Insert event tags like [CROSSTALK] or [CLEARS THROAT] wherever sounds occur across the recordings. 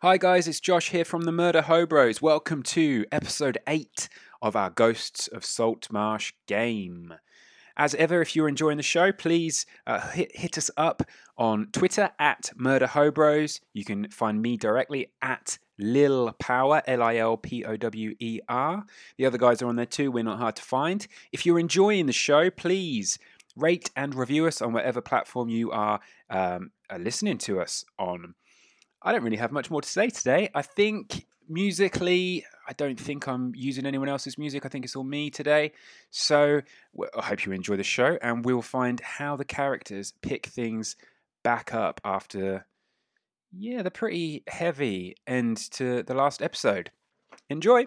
Hi guys, it's Josh here from the Murder Hobros. Welcome to episode 8 of our Ghosts of Saltmarsh game. As ever, if you're enjoying the show, please uh, hit, hit us up on Twitter at Murder Hobros. You can find me directly at Lil Power, L I L P O W E R. The other guys are on there too, we're not hard to find. If you're enjoying the show, please rate and review us on whatever platform you are, um, are listening to us on. I don't really have much more to say today. I think musically, I don't think I'm using anyone else's music. I think it's all me today. So I hope you enjoy the show, and we'll find how the characters pick things back up after, yeah, the pretty heavy end to the last episode. Enjoy!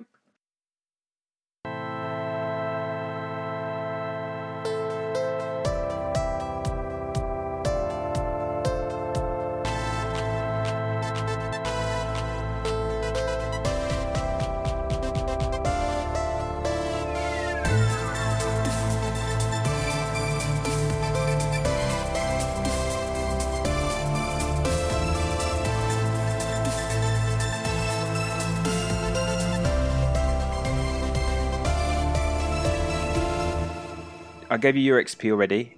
I gave you your XP already,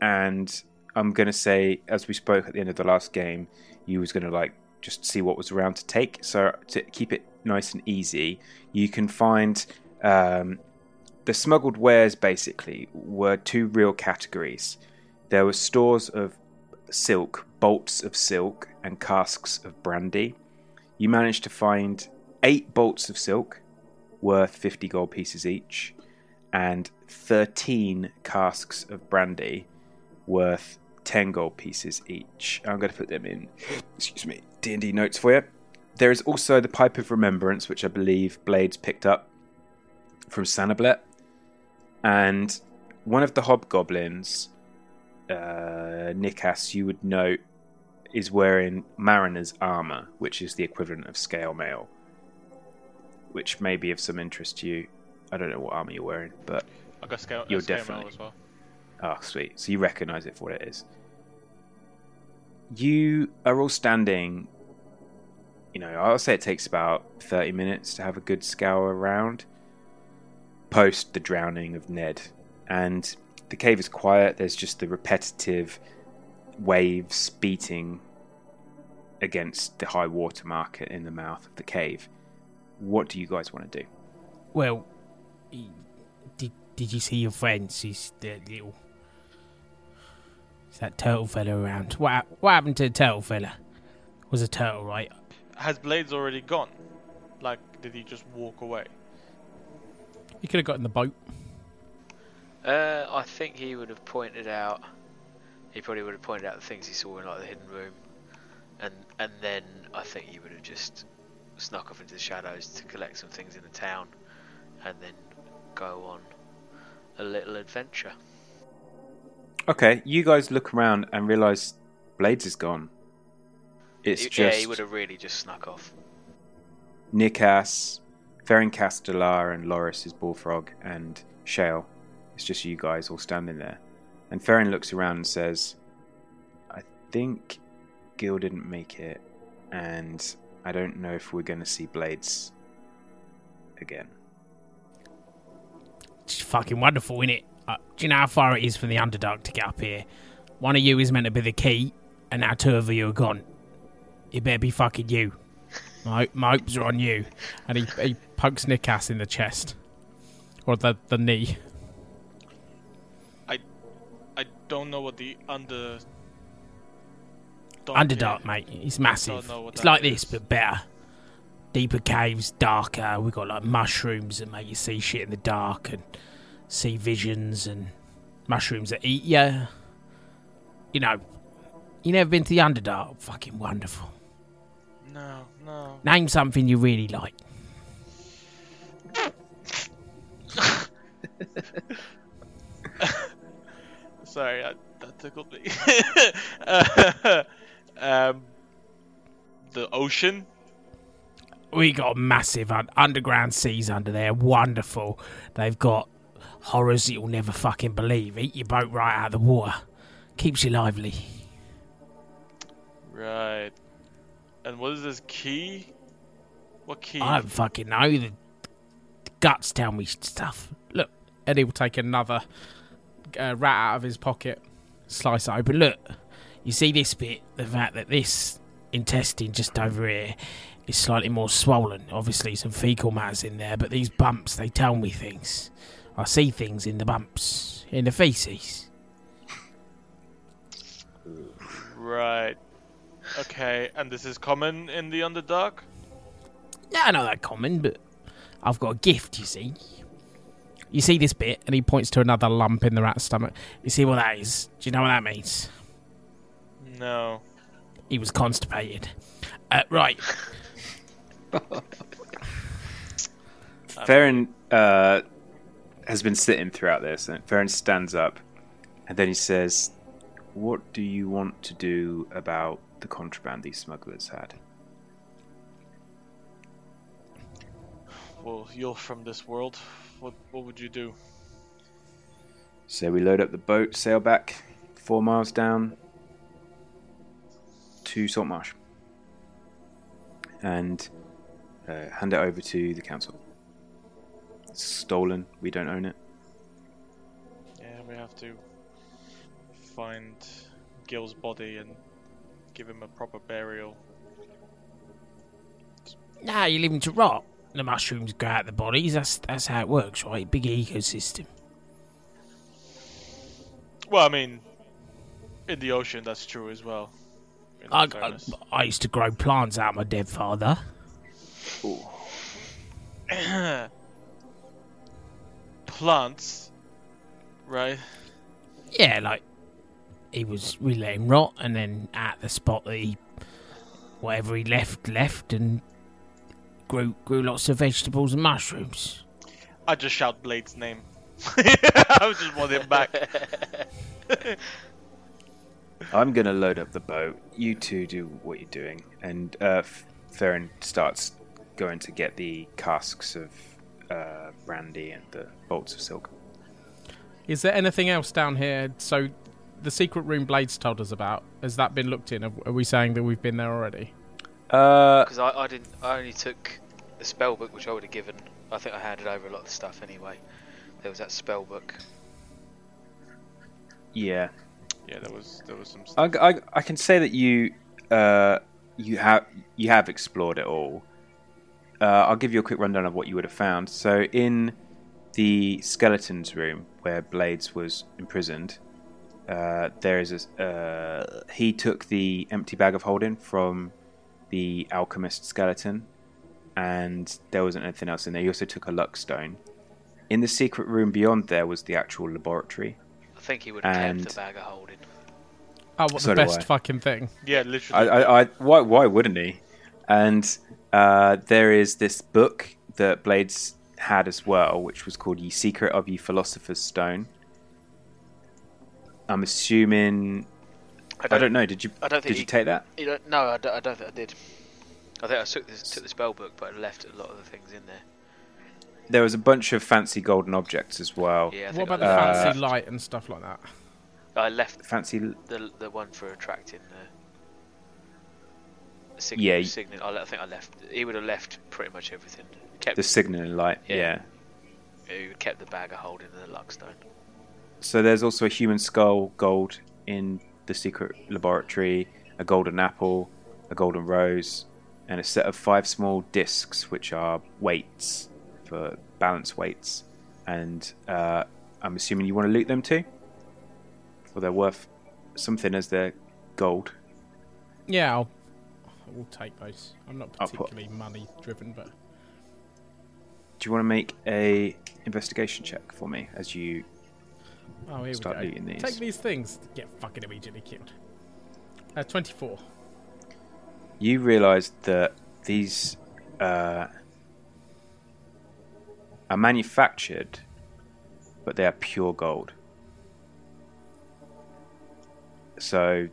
and I'm gonna say, as we spoke at the end of the last game, you was gonna like just see what was around to take. So to keep it nice and easy, you can find um, the smuggled wares. Basically, were two real categories. There were stores of silk, bolts of silk, and casks of brandy. You managed to find eight bolts of silk, worth 50 gold pieces each, and 13 casks of brandy worth 10 gold pieces each. I'm going to put them in, excuse me, D&D notes for you. There is also the Pipe of Remembrance, which I believe Blades picked up from Sanbalet. And one of the hobgoblins, uh, Nikas, you would note, is wearing mariner's armor, which is the equivalent of scale mail, which may be of some interest to you. I don't know what armor you're wearing, but I got scale. You're scale definitely- mail as well. Oh, sweet. So you recognize it for what it is. You are all standing. You know, I'll say it takes about 30 minutes to have a good scour around post the drowning of Ned. And the cave is quiet. There's just the repetitive waves beating against the high water mark in the mouth of the cave. What do you guys want to do? Well, y- did did you see your friends? He's the little. Is that turtle fella around? What what happened to the turtle fella? Was a turtle, right? Has Blades already gone? Like, did he just walk away? He could have got in the boat. Uh, I think he would have pointed out. He probably would have pointed out the things he saw in like the hidden room, and and then I think he would have just snuck off into the shadows to collect some things in the town, and then go on a little adventure. Okay, you guys look around and realize Blades is gone. It's He- just yeah, he would have really just snuck off. Nikas, Ferin Castellar, and Loris is Bullfrog, and Shale. It's just you guys all standing there. And Ferin looks around and says, "I think Gil didn't make it, and I don't know if we're going to see Blades again. It's fucking wonderful, isn't it? Uh, do you know how far it is from the Underdark to get up here? One of you is meant to be the key, and now two of you are gone. It better be fucking you. My, my hopes are on you. And he, he pokes Nikas in the chest. Or the, the knee. I I don't know what the under. Underdark, mate. It's massive. It's like this, but better. Deeper caves, darker. We've got like mushrooms that make you see shit in the dark and see visions and mushrooms that eat you. You know, you never been to the Underdark? Fucking wonderful. No, no. Name something you really like. [LAUGHS] Sorry, I, that tickled me. [LAUGHS] uh, [LAUGHS] um, the ocean. We got massive un- underground seas under there. Wonderful. They've got horrors you'll never fucking believe. Eat your boat right out of the water. Keeps you lively. Right. And what is this key? What key? I don't fucking know. The guts tell me stuff. Look, Eddie will take another uh, rat out of his pocket, slice it open. Look, you see this bit? The fact that this intestine just over here is slightly more swollen. Obviously, some fecal matters in there, but these bumps, they tell me things. I see things in the bumps, in the feces. Right. Okay, and this is common in the Underdark? Yeah, I know that common, but I've got a gift, you see. You see this bit, and he points to another lump in the rat's stomach. You see what that is? Do you know what that means? No. He was constipated. Uh, right. [LAUGHS] Farron uh, has been sitting throughout this, and Farron stands up, and then he says, "What do you want to do about the contraband these smugglers had?" Well, you're from this world. What what would you do? So we load up the boat, sail back four miles down to Saltmarsh, and uh, hand it over to the council. It's stolen. We don't own it. Yeah, we have to find Gil's body and give him a proper burial. Nah, you leave him to rot. The mushrooms go out the bodies. That's that's how it works, right? Big ecosystem. Well, I mean, in the ocean, that's true as well. I, I. I used to grow plants out of my dead father. [CLEARS THROAT] Plants, right? Yeah, like he was. We let him rot, and then at the spot that he, whatever he left, left, and grew grew lots of vegetables and mushrooms. I just shout Blade's name. [LAUGHS] I was just want him back. [LAUGHS] I'm gonna load up the boat. You two do what you're doing, and uh, F- Farron starts going to get the casks of uh, brandy and the bolts of silk. Is there anything else down here? So, the secret room Blades told us about has that been looked in? Are are we saying that we've been there already? Uh, Because I, I didn't. I only took the spell book, which I would have given. I think I handed over a lot of the stuff anyway. There was that spell book. yeah. yeah, there was there was some. I, Stuff. I, I can say that you uh, you have you have explored it all. Uh, I'll give you a quick rundown of what you would have found. So in the skeletons room where Blades was imprisoned, uh, there is a uh, he took the empty bag of holding from the alchemist skeleton, and there wasn't anything else in there. He also took a luck stone. In the secret room beyond there was the actual laboratory. I think he would have kept the bag of holding. Oh, what So the best fucking thing? Yeah, I, literally. I, I why, why wouldn't he? And uh, there is this book that Blades had as well, which was called "Ye Secret of Ye Philosopher's Stone." I'm assuming. I don't, know. Did you? I don't think Did you he- take that? You don't, no, I don't, I don't think I did. I think I took this took the spell book, but I left a lot of the things in there. There was a bunch of fancy golden objects as well. Yeah. What about I the left- fancy light and stuff like that? I left fancy. the the one for attracting the signal. Yeah, signal. I, think I left. He would have left pretty much everything. Kept The signaling light, Yeah. yeah. He would have kept the bag of holding and the luckstone. So there's also a human skull gold in the secret laboratory, a golden apple, a golden rose, and a set of five small discs, which are weights for balance weights. And uh, I'm assuming you want to loot them too? Or they're worth something as they're gold. Yeah, I'll, I'll take those. I'm not I'll put- particularly money driven, but Do you want to make a investigation check for me as you oh, here Start we go. looting these. Take these things. Get fucking immediately killed. Uh, 24. you realise that these uh, are manufactured, but they are pure gold. So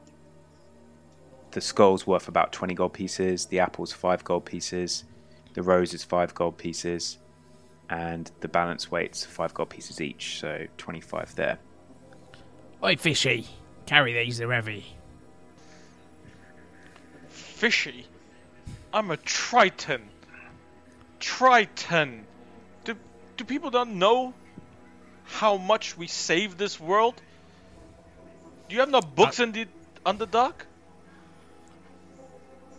the skull's worth about 20 gold pieces, the apple's 5 gold pieces, the rose is 5 gold pieces, and the balance weight's 5 gold pieces each, so 25 there. Oi, fishy. Carry these, they're heavy. Fishy. I'm a Triton. Triton. Do do people not know how much we save this world? Do you have no books uh, in the Underdark?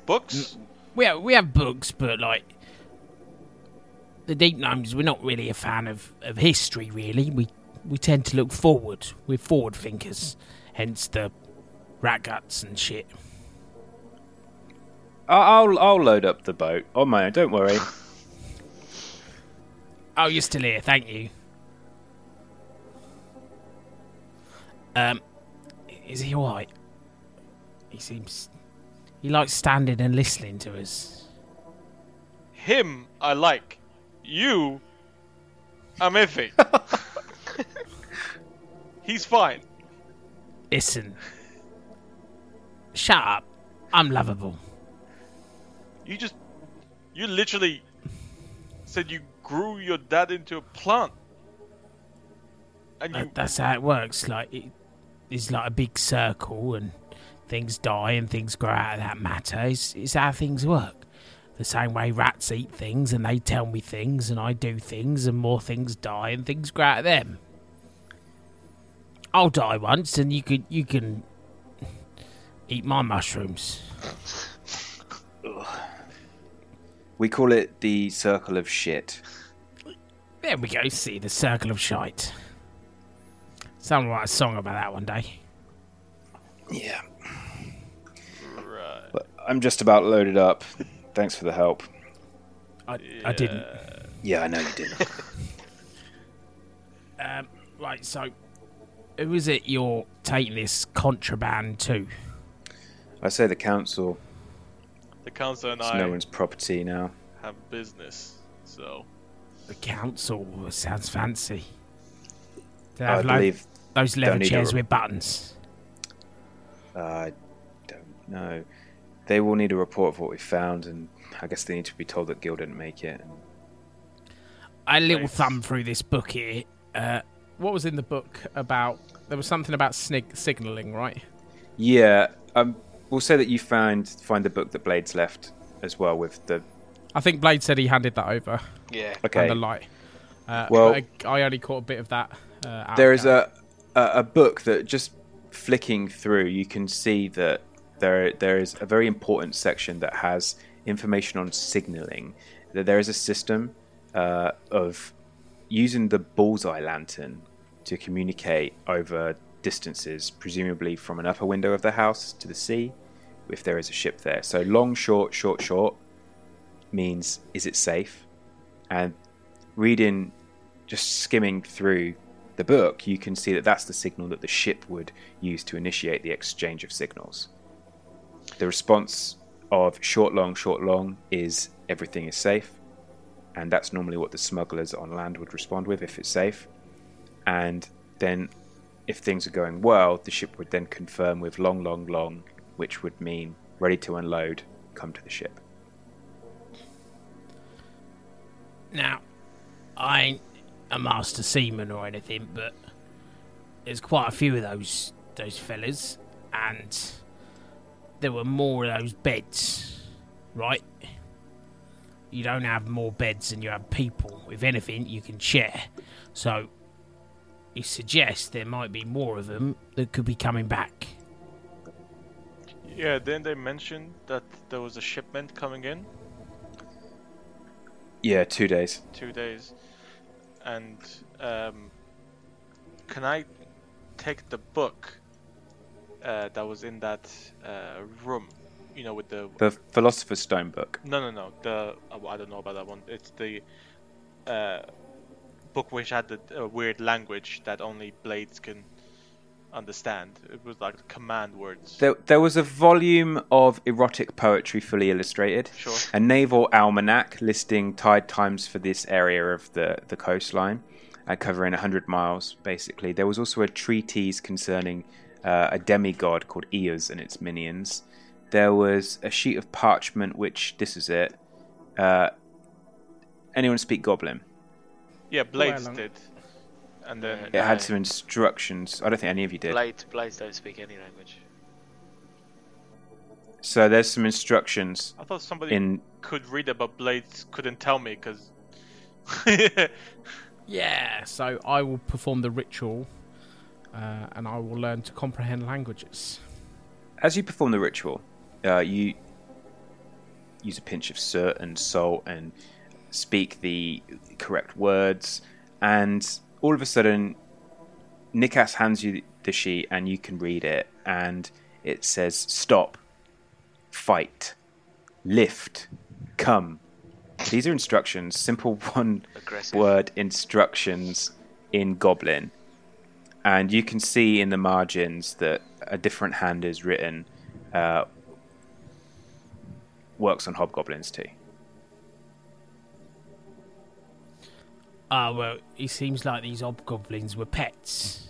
Books? We have, we have books, but like the deep gnomes, we're not really a fan of, of history. Really, we we tend to look forward. We're forward thinkers, hence the rat guts and shit. I'll, I'll load up the boat on my own, don't worry. [LAUGHS] Oh, you're still here. Thank you. Um, is he alright? He seems. He likes standing and listening to us. Him I like. You I'm iffy. [LAUGHS] He's fine. Listen. Shut up. I'm lovable. You just you literally said you grew your dad into a plant. And you Uh, that's how it works. Like it, it's like a big circle, and things die and things grow out of that matter. It's, it's how things work. The same way rats eat things, and they tell me things, and I do things, and more things die, and things grow out of them. I'll die once, and you can you can eat my mushrooms. We call it the circle of shit. There we go. See the circle of shite. Someone write a song about that one day. Yeah. Right. But I'm just about loaded up. Thanks for the help. I, I didn't. Yeah, I know you didn't. [LAUGHS] Um, right, so who is it you're taking this contraband to? I say the council. The council and It's I no one's property now. have business. So The council sounds fancy. They I have lo- believe. those leather don't need a chairs re- with buttons. I don't know. They will need a report of what we found, and I guess they need to be told that Gil didn't make it. I little Nice. thumb through this book here. Uh, what was in the book about? There was something about snig- signalling, right? Yeah, um, we'll say that you find find the book that Blades left as well with the. I think Blade said he handed that over Yeah. Okay, and the light. Uh, Well- I, I only caught a bit of that. Uh, out there of is Gareth. a, a a book that just flicking through, you can see that there there is a very important section that has information on signaling. That there is a system uh, of using the bullseye lantern to communicate over distances, presumably from an upper window of the house to the sea, if there is a ship there. So long, short, short, short means is it safe? And reading, just skimming through the book, you can see that that's the signal that the ship would use to initiate the exchange of signals. The response of short, long, short, long is everything is safe, and that's normally what the smugglers on land would respond with if it's safe. And then, if things are going well, the ship would then confirm with long, long, long, which would mean ready to unload, come to the ship. Now, I ain't a master seaman or anything, but there's quite a few of those those fellas, and there were more of those beds, right? You don't have more beds than you have people. If anything, you can share. So, it suggests there might be more of them that could be coming back. Yeah, then they mentioned that there was a shipment coming in Yeah, two days. two days, and um, can I take the book uh, that was in that uh, room? You know, with the The Philosopher's Stone book. no, no, no. The oh, I don't know about that one. It's the uh, book which had the uh, weird language that only blades can understand. It was like command words. There, there was a volume of erotic poetry fully illustrated, Sure. a naval almanac listing tide times for this area of the, the coastline, uh, covering 100 miles, basically. There was also a treatise concerning uh, a demigod called Eos and its minions. There was a sheet of parchment, which, this is it. Uh, anyone speak Goblin? Yeah, blades along. did. And then Uh, It No. had some instructions. I don't think any of you did. Blades, blades don't speak any language. So there's some instructions I thought somebody in could read it, but blades couldn't tell me because. [LAUGHS] Yeah, so I will perform the ritual uh, and I will learn to comprehend languages. as you perform the ritual, uh, you use a pinch of soot and salt and speak the correct words, and all of a sudden, Nikas hands you the sheet and you can read it, and it says stop, fight, lift, come. These are instructions, simple [LAUGHS] one Aggressive. word instructions in Goblin. And you can see in the margins that a different hand is written uh, works on hobgoblins too. Ah, well, it seems like these hobgoblins were pets.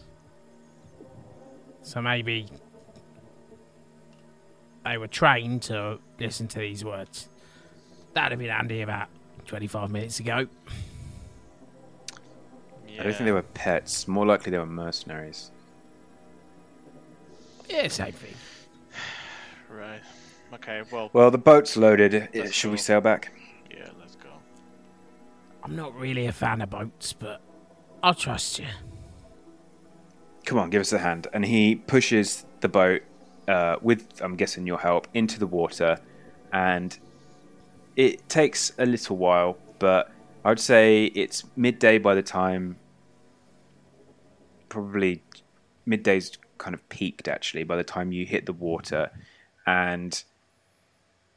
So maybe they were trained to listen to these words. That'd have been handy about 25 minutes ago. I don't think they were pets. More likely they were mercenaries. Yeah, same thing. [SIGHS] Right. Okay. Well. Well, the boat's loaded. Uh, Let's Should we sail back? Yeah. Let's go. I'm not really a fan of boats, but I'll trust you. Come on, give us a hand. And he pushes the boat uh, with, I'm guessing, your help, into the water. And it takes a little while, but I'd say it's midday by the time. Probably midday's kind of peaked actually by the time you hit the water and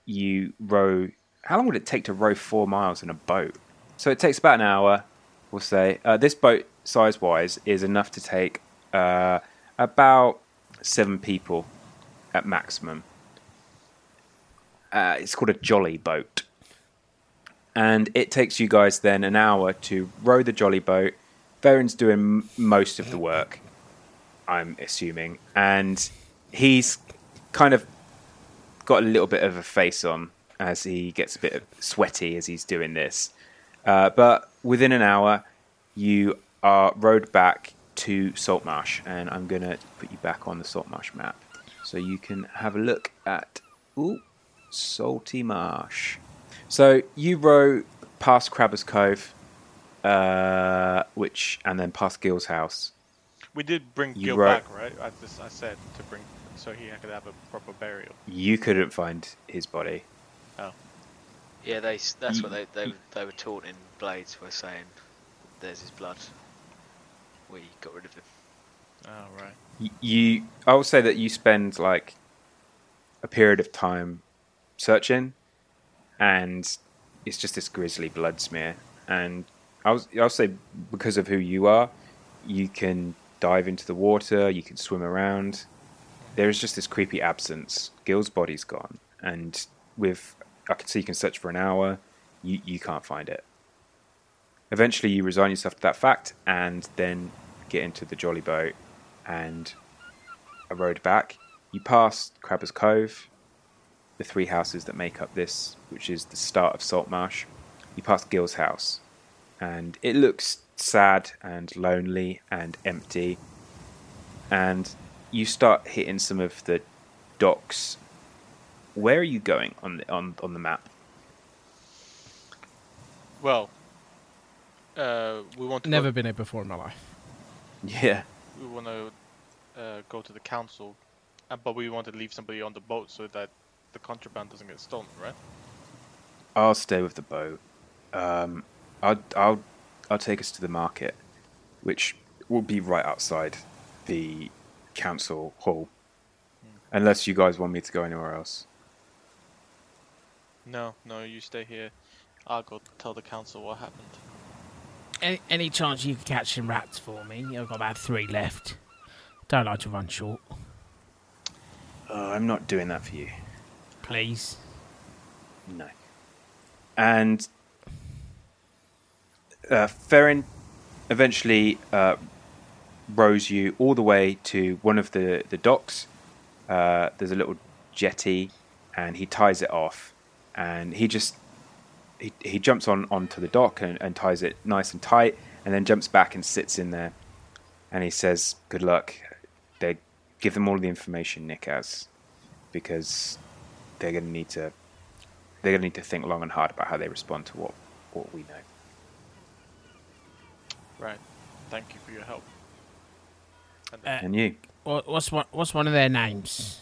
you row. How long would it take to row four miles in a boat? So it takes about an hour, we'll say. Uh, this boat, size wise, is enough to take uh, about seven people at maximum. Uh, it's called a jolly boat. And it takes you guys then an hour to row the jolly boat. Varen's doing most of the work, I'm assuming. And he's kind of got a little bit of a face on as he gets a bit sweaty as he's doing this. Uh, but within an hour, you are rowed back to Saltmarsh, and I'm going to put you back on the Saltmarsh map so you can have a look at ooh, Salty Marsh. So you row past Crabber's Cove, uh, which and then past Gil's house. We did bring You Gil wrote- back, right? I, just, I said to bring so he could have a proper burial. You couldn't find his body. Oh, yeah, they. s- That's what Y- they they, they were taught in Blades. Were saying, "There's his blood. We got rid of him." Oh right. You, I would say that you spend like a period of time searching, and it's just this grisly blood smear. And I was, I'll say because of who you are, you can dive into the water, you can swim around. There is just this creepy absence. Gil's body's gone, and with I can see you can search for an hour, you you can't find it. Eventually, you resign yourself to that fact, and then get into the jolly boat and a road back. You pass Crabber's Cove, the three houses that make up this, which is the start of Saltmarsh. You pass Gil's house, and it looks sad and lonely and empty. And you start hitting some of the docks. Where are you going on the on on the map? Well, uh, we want to Never Go, been here before in my life. Yeah. we want to uh, go to the council, uh, but we want to leave somebody on the boat so that the contraband doesn't get stolen, right? I'll stay with the boat. Um, I'll I'll I'll take us to the market, which will be right outside the council hall, hmm. unless you guys want me to go anywhere else. No, no, you stay here. I'll go tell the council what happened. Any, any chance you could catch some rats for me? I've got about three left. Don't like to run short. Oh, I'm not doing that for you. Please. No. And uh, Ferrin eventually uh, rows you all the way to one of the, the docks. Uh, there's a little jetty, and he ties it off, and he just he, he jumps on onto the dock and, and ties it nice and tight, and then jumps back and sits in there, and he says, "Good luck." They give them all the information Nick has, because they're going to need to they're going to need to think long and hard about how they respond to what what we know. Right. Thank you for your help. And Uh, And you, what's one, what's one of their names?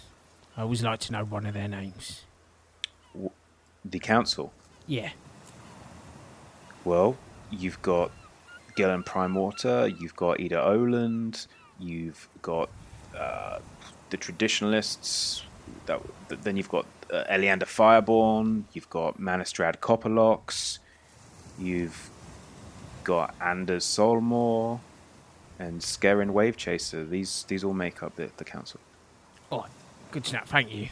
I always like to know one of their names. the council. Yeah. Well, you've got Gillen Primewater, you've got Ida Oland, you've got uh, the traditionalists. That, then you've got uh, Eliander Fireborn. You've got Manistrid Copperlocks. You've got Anders Solmor and Scarin Wave Chaser. These these all make up the, the council. Oh, good snap! Thank you.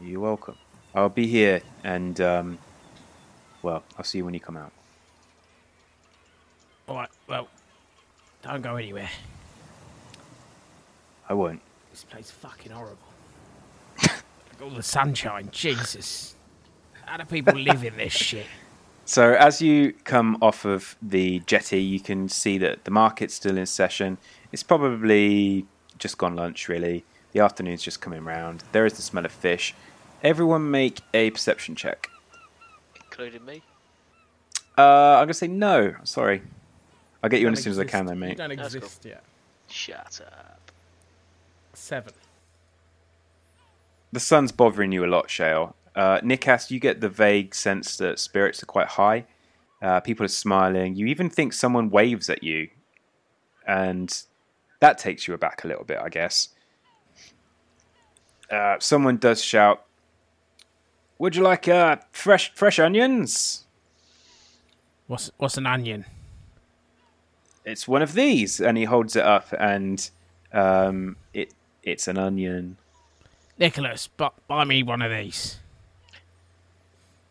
You're welcome. I'll be here, and um, well, I'll see you when you come out. All right. Well, don't go anywhere. I won't. This place is fucking horrible. [LAUGHS] Like all the sunshine. Jesus. How do people live in this shit? So as you come off of the jetty, you can see that the market's still in session. It's probably just gone lunch, really. The afternoon's just coming round. There is the smell of fish. Everyone make a perception check. including me. Uh, I'm gonna say no. Sorry. I'll get you in as soon as I can, exist- then, You mate. don't That's exist yet. Shut up. Seven. The sun's bothering you a lot, Shale. Uh, Nikas, you get the vague sense that spirits are quite high. Uh, people are smiling. You even think someone waves at you, and that takes you aback a little bit, I guess. Uh, someone does shout, "Would you like uh, fresh fresh onions?" What's what's an onion? It's one of these, and he holds it up, and um, it it's an onion. Nicholas, bu- buy me one of these.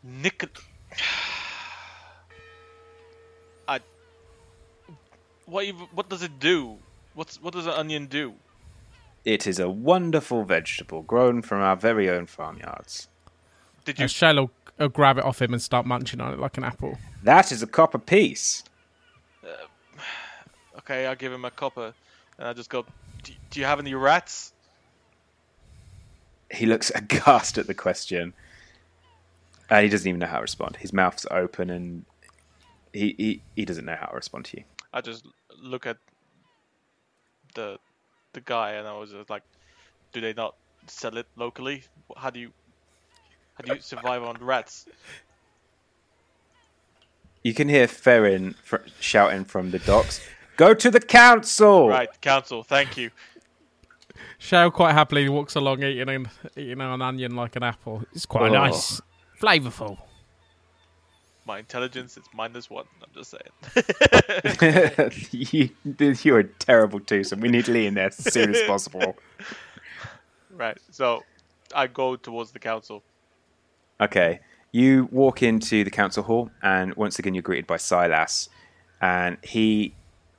Nick. [SIGHS] I. What even, What does it do? What's what does an onion do? It is a wonderful vegetable grown from our very own farmyards. Did you? Uh, Shell will will grab it off him and start munching on it like an apple. That is a copper piece. Okay, I'll give him a copper, and I just go. Do, do you have any rats? He looks [LAUGHS] aghast at the question. And he doesn't even know how to respond. His mouth's open and he, he, he doesn't know how to respond to you. I just look at the the guy, and I was just like, "Do they not sell it locally? How do you how do you survive on rats?" You can hear Ferrin fr- shouting from the docks, Go to the council! Right, council. Thank you. Shell quite happily walks along eating an, eating an onion like an apple. It's quite Oh. nice, flavourful. My intelligence is minus one. I'm just saying. [LAUGHS] you, you're a terrible twosome. We need Lee in there as soon as possible. [LAUGHS] right. So I go towards the council. Okay. You walk into the council hall, and once again, you're greeted by Silas. And he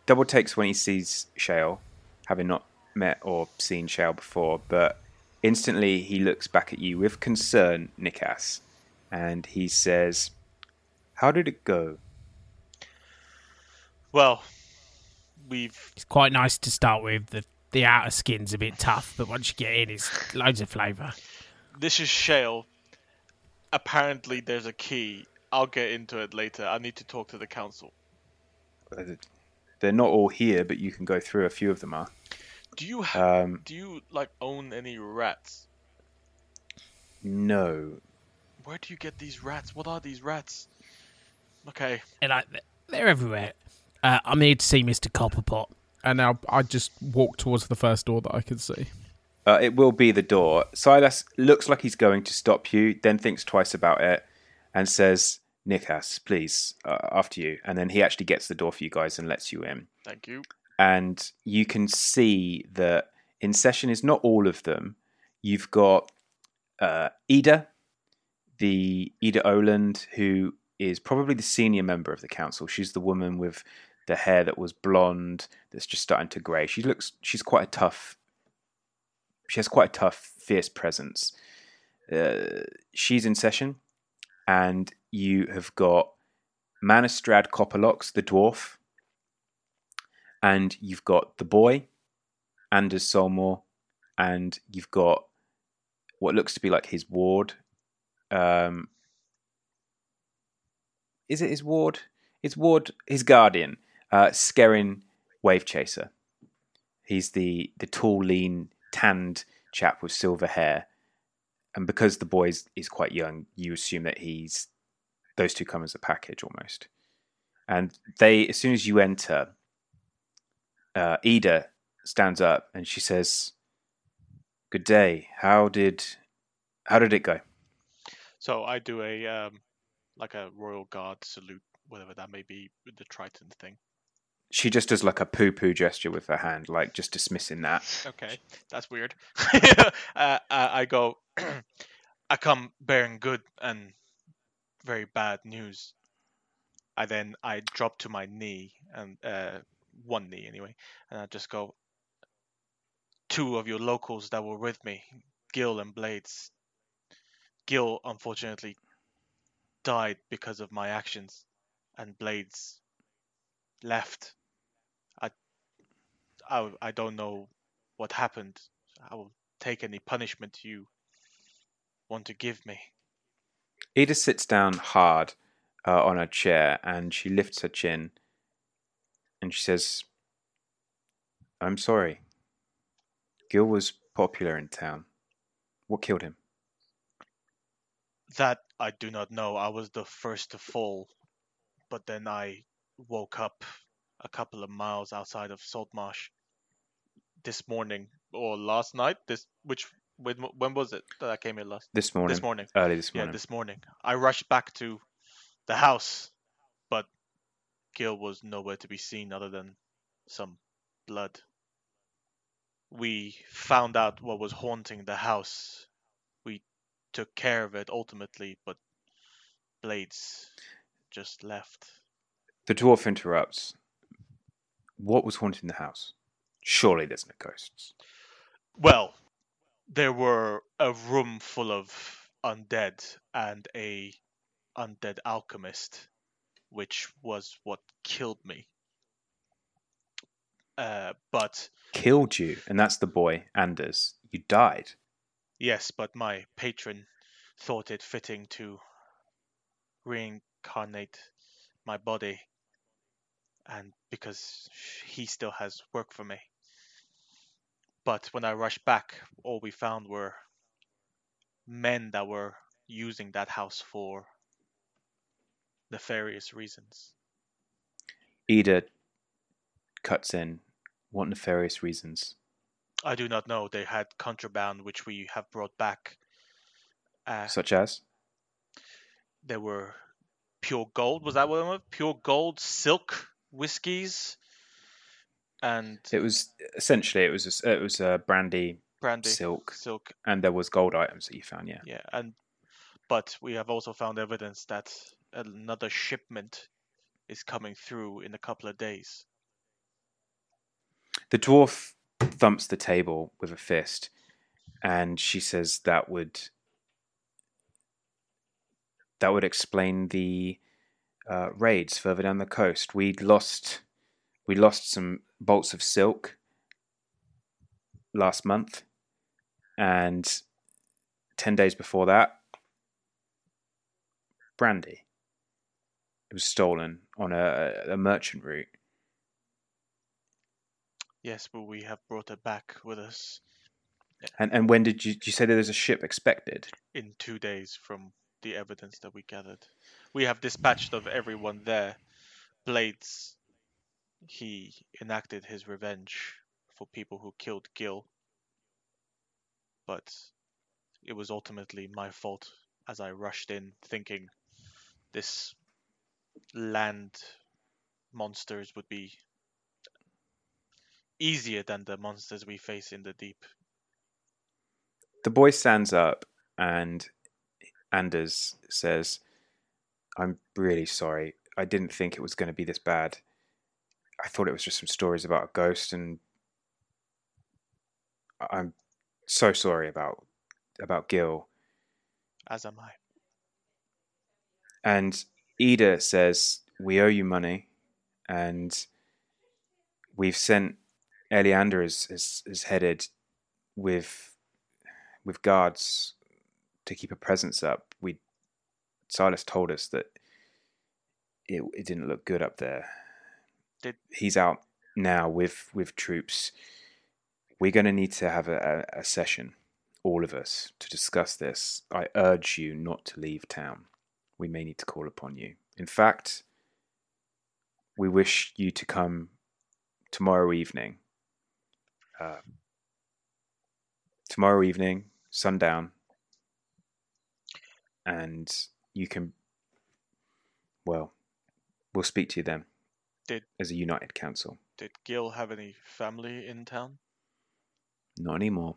double takes when he sees Shale, having not met or seen Shale before, but instantly he looks back at you with concern, Nikas, and he says, How did it go? Well, we've It's quite nice to start with. The the outer skin's a bit tough, but once you get in, it's loads of flavour. This is Shale. Apparently, there's a key. I'll get into it later. I need to talk to the council. They're not all here, but you can go through. A few of them are. Do you ha- Um, do you like own any rats? no, Where do you get these rats? What are these rats? Okay, They're like they're everywhere. Uh, I'm here to see Mister Copperpot. And now I just walk towards the first door that I can see. Uh, it will be the door. Silas looks like he's going to stop you, then thinks twice about it and says, Nikas, please, uh, after you. And then he actually gets the door for you guys and lets you in. thank you. And you can see that in session is not all of them. You've got uh, Ida, the Ida Oland, who is probably the senior member of the council. She's the woman with the hair that was blonde that's just starting to grey. She looks, she's quite a tough she has quite a tough, fierce presence. Uh, she's in session, and you have got Manistrid Copperlocks, the dwarf, and you've got the boy, Anders Solmor, and you've got what looks to be like his ward. Um, is it his ward? His ward, his guardian, uh, Skerrin Wave Chaser. He's the the tall, lean, tanned chap with silver hair, and because the boy is, is quite young, you assume that he's those two come as a package almost. And they, as soon as you enter, uh, Ida stands up and she says, "Good day. How did how did it go?" So I do a um, like a royal guard salute, whatever that may be, with the Triton thing. She just does like a poo poo gesture with her hand, like just dismissing that. Okay, that's weird. [LAUGHS] uh, I, I go. [CLEARS THROAT] I come bearing good and very bad news. I then I drop to my knee and uh, one knee anyway, and I just go. Two of your locals that were with me, Gil and Blades. Gil unfortunately died because of my actions, and Blades left. I, I, I don't know what happened. I will take any punishment you want to give me. Ida sits down hard uh, on her chair and she lifts her chin and she says, I'm sorry. Gil was popular in town. What killed him? That I do not know. I was the first to fall, but then I woke up a couple of miles outside of Saltmarsh this morning or last night. This which when when was it that I came here last? This morning. This morning. Early this morning. Yeah, this morning. I rushed back to the house, but Gil was nowhere to be seen other than some blood. We found out what was haunting the house. Took care of it ultimately, but Blades just left. The dwarf interrupts. What was haunting the house? Surely there's no ghosts. Well, there were a room full of undead and a undead alchemist, which was what killed me. Uh, but Killed you, and that's the boy, Anders. You died. Yes, but my patron thought it fitting to reincarnate my body, and because he still has work for me. But when I rushed back, all we found were men that were using that house for nefarious reasons. Ida cuts in. What nefarious reasons? I do not know. They had contraband which we have brought back. Uh, Such as? there were pure gold. Was that what it was? Pure gold, silk, whiskies, and It was essentially it was a, it was a brandy, brandy, silk, silk. and there was gold items that you found. Yeah. Yeah, and but we have also found evidence that another shipment is coming through in a couple of days. The dwarf thumps the table with a fist, and she says that would that would explain the uh, raids further down the coast. We'd lost we lost some bolts of silk, last month, and ten days before that, brandy. It was stolen on a, a merchant route. Yes, but we have brought it back with us And and when did you, did you say there was a ship expected? in two days from the evidence that we gathered. We have dispatched of everyone there. Blades, he enacted his revenge for people who killed Gil. But it was ultimately my fault as I rushed in thinking this land monsters would be easier than the monsters we face in the deep. The boy stands up and Anders says, I'm really sorry. I didn't think it was going to be this bad. I thought it was just some stories about a ghost and I'm so sorry about about Gil. As am I. And Ida says, We owe you money and we've sent Eliander is, is, is headed with with guards to keep a presence up. We Silas told us that it it didn't look good up there. Did He's out now with with troops. We're going to need to have a, a, a session, all of us, to discuss this. I urge you not to leave town. We may need to call upon you. In fact, we wish you to come tomorrow evening. Uh, tomorrow evening, sundown, and you can. Well, we'll speak to you then. Did- as a united council. did Gil have any family in town? Not anymore.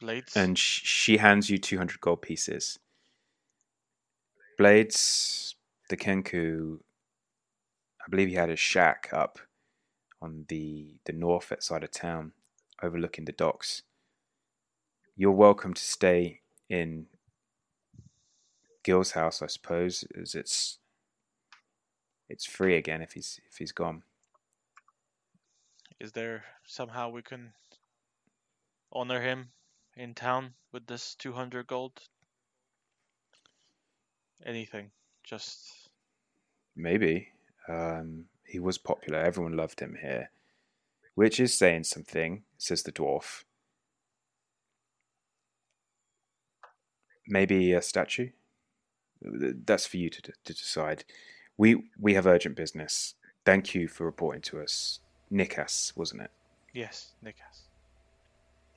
Blades? And sh- she hands you 200 gold pieces. Blades, the Kenku, I believe he had a shack up on the, the north side of town, overlooking the docks. You're welcome to stay in Gil's house, I suppose, as it's it's free again if he's if he's gone. Is there somehow we can honor him in town with this 200 gold? Anything. Just. Maybe. Um, he was popular. Everyone loved him here. Which is saying something, says the dwarf. Maybe a statue? That's for you to, to decide. We we have urgent business. Thank you for reporting to us. Nikas, wasn't it? Yes, Nikas.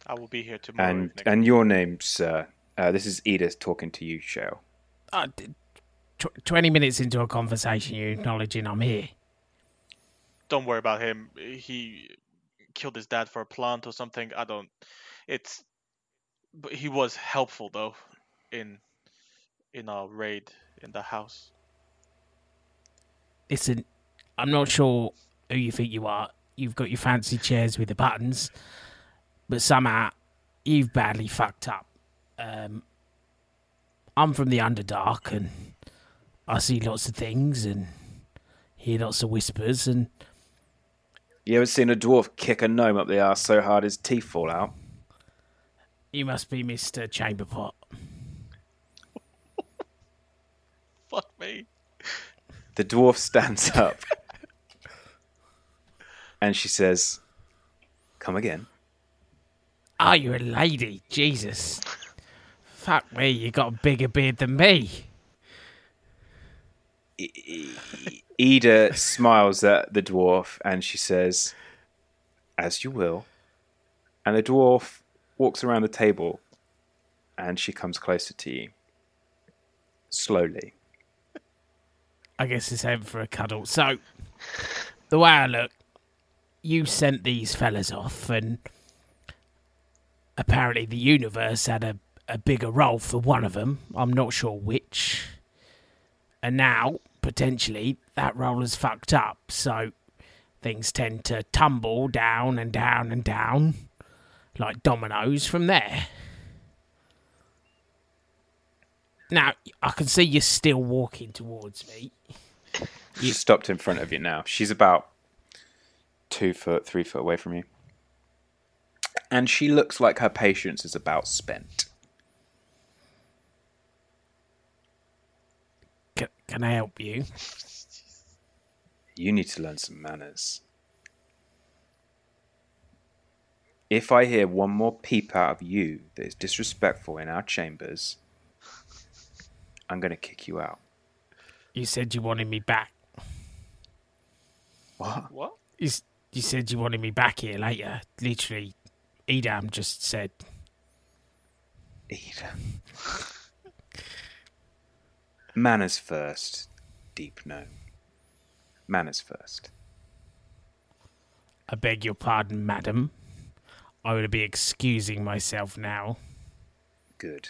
I will be here tomorrow. And and your name, sir. Uh, this is Edith talking to you, Shale. Uh, d- tw- 20 minutes into a conversation, you're acknowledging I'm here. Don't worry about him. He killed his dad for a plant or something. I don't. It's. But he was helpful though, in, in our raid in the house. Listen, I'm not sure who you think you are. You've got your fancy chairs with the buttons, but somehow you've badly fucked up. Um, I'm from the Underdark, and I see lots of things and hear lots of whispers, and You ever seen a dwarf kick a gnome up the arse so hard his teeth fall out? you must be Mr. Chamberpot. [LAUGHS] Fuck me. The dwarf stands [LAUGHS] up and she says, Come again. Oh, you're a lady. Jesus. Fuck me, you got a bigger beard than me. Ida smiles at the dwarf and she says, As you will. And the dwarf walks around the table and she comes closer to you. Slowly. I guess it's over for a cuddle. So, the way I look, you sent these fellas off, and apparently the universe had a, a bigger role for one of them. I'm not sure which. And now, potentially, that role is fucked up. So, things tend to tumble down and down and down like dominoes from there. Now, I can see you're still walking towards me. She's stopped in front of you now. She's about two foot, three foot away from you. and she looks like her patience is about spent. Can, can I help you? You need to learn some manners. If I hear one more peep out of you that is disrespectful in our chambers, I'm going to kick you out. You said you wanted me back. What? What? You, you said you wanted me back here later. Literally, Edam just said. Eda. [LAUGHS] Manners first, deep gnome. Manners first. I beg your pardon, madam. I will be excusing myself now. Good.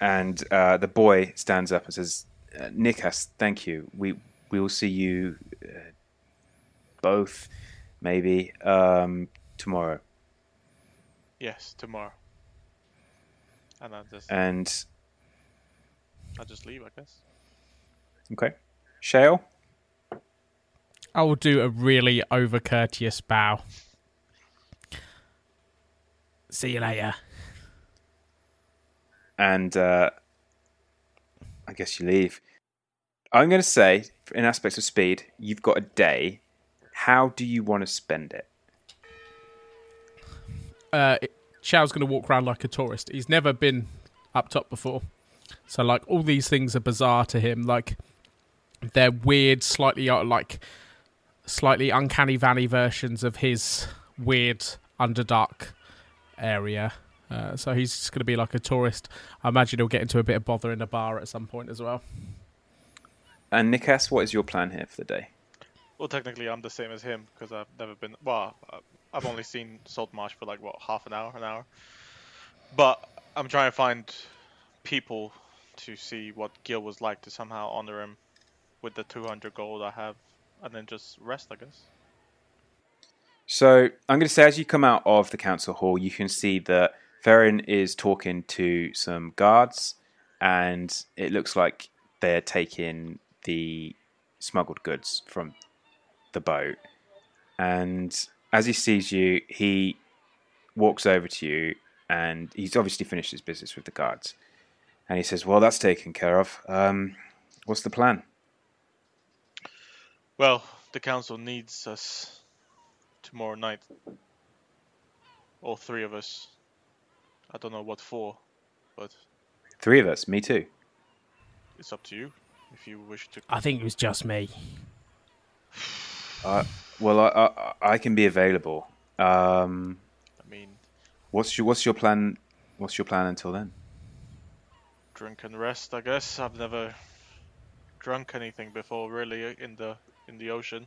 And uh, the boy stands up and says, uh, Nikas, thank you. We we will see you uh, both, maybe, um, tomorrow. Yes, tomorrow. And just And, I just leave, I guess. okay. Shale? I will do a really over courteous bow. See you later. and uh, I guess you leave. I'm going to say, in aspects of speed, you've got a day. How do you want to spend it? Uh, Xiao's going to walk around like a tourist. He's never been up top before. So, like, all these things are bizarre to him. Like, they're weird, slightly, uh, like, slightly uncanny valley versions of his weird Underdark area. Uh, so he's just going to be like a tourist. I imagine he'll get into a bit of bother in a bar at some point as well. And Nikas, what is your plan here for the day? Well, technically, I'm the same as him because I've never been. Well, uh, I've only seen Salt Marsh for like what half an hour, an hour. But I'm trying to find people to see what Gil was like to somehow honor him with the 200 gold I have, and then just rest, I guess. So I'm going to say, as you come out of the council hall, you can see that Ferrin is talking to some guards, and it looks like they're taking the smuggled goods from the boat. And as he sees you, he walks over to you, and he's obviously finished his business with the guards. And he says, "Well, that's taken care of. Um, what's the plan?" Well, the council needs us tomorrow night. All three of us. I don't know what for, but Three of us, me too. it's up to you if you wish to. I think it was just me. Uh, well, I, I I can be available. Um, I mean, what's your what's your plan? What's your plan until then? Drink and rest. I guess I've never drunk anything before, really, in the in the ocean.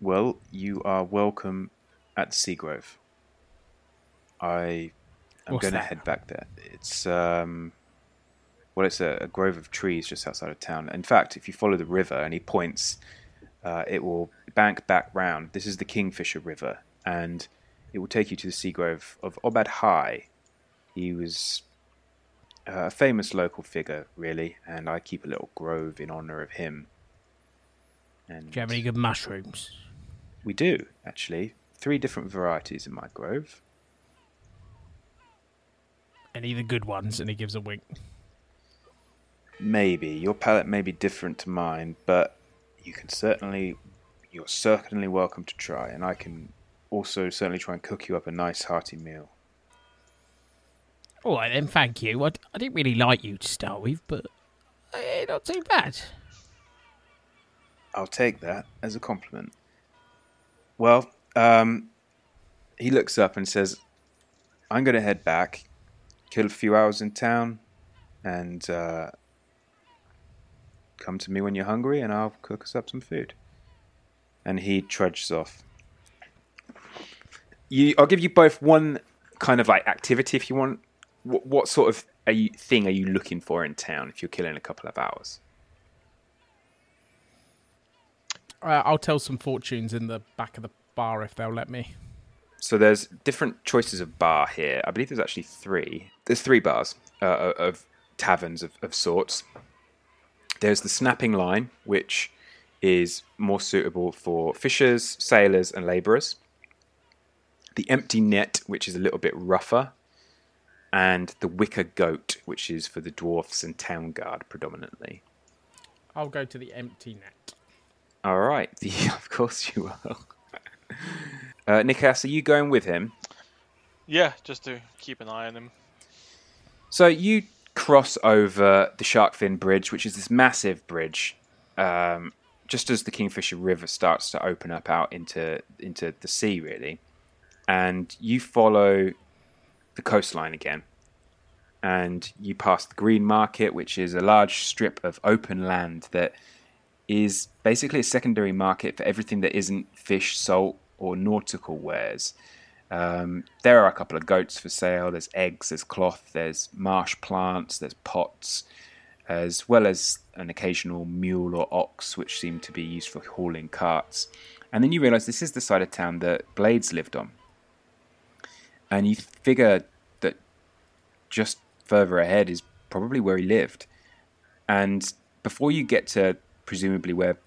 Well, you are welcome at the Seagrove. I am What's going to head back there. It's um, well, it's a, a grove of trees just outside of town. In fact, if you follow the river and he points, uh, it will bank back round. This is the Kingfisher River, and it will take you to the Seagrove of Obad-Hai. He was a famous local figure, really, and I keep a little grove in honor of him. And Do you have any good mushrooms? we do, actually. Three different varieties in my grove. Any of the good ones? And he gives a wink. Maybe. Your palate may be different to mine, but you can certainly you're certainly welcome to try, and I can also certainly try and cook you up a nice hearty meal. All right then, thank you. I, didn't really like you to start with, but eh, not too bad. I'll take that as a compliment. Well, um, he looks up and says, I'm going to head back, kill a few hours in town, and uh, come to me when you're hungry, and I'll cook us up some food. And he trudges off. You, I'll give you both one kind of like activity if you want. What, what sort of are you, thing are you looking for in town if you're killing a couple of hours? Uh, I'll tell some fortunes in the back of the bar if they'll let me. So there's different choices of bar here. I believe there's actually three. There's three bars uh, of taverns of, of sorts. There's the snapping line, which is more suitable for fishers, sailors, and labourers. the empty net, which is a little bit rougher, and the wicker goat, which is for the dwarfs and town guard predominantly. I'll go to the empty net. All right, [LAUGHS] the, of course you will. [LAUGHS] uh, Nikas, are you going with him? Yeah, just to keep an eye on him. So you cross over the Sharkfin Bridge, which is this massive bridge, um, just as the Kingfisher River starts to open up out into into the sea, really, and you follow the coastline again, and you pass the Green Market, which is a large strip of open land that is basically a secondary market for everything that isn't fish, salt, or nautical wares. Um, there are a couple of goats for sale. There's eggs, there's cloth, there's marsh plants, there's pots, as well as an occasional mule or ox, which seem to be used for hauling carts. And then you realise this is the side of town that Blades lived on. And you figure that just further ahead is probably where he lived. And before you get to presumably where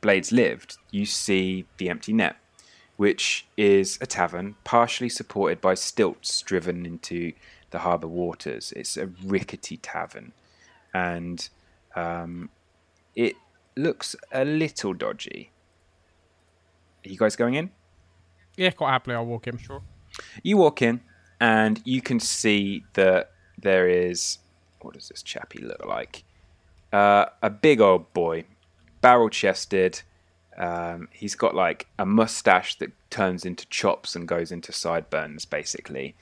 Blades lived, you see the empty net which is a tavern partially supported by stilts driven into the harbour waters. It's a rickety tavern, and um, it looks a little dodgy. Are you guys going in? Yeah, quite happily I'll walk in. Sure. You walk in, and you can see that there is what does this chappie look like? Uh, a big old boy, barrel chested, um, he's got like a mustache that turns into chops and goes into sideburns, basically.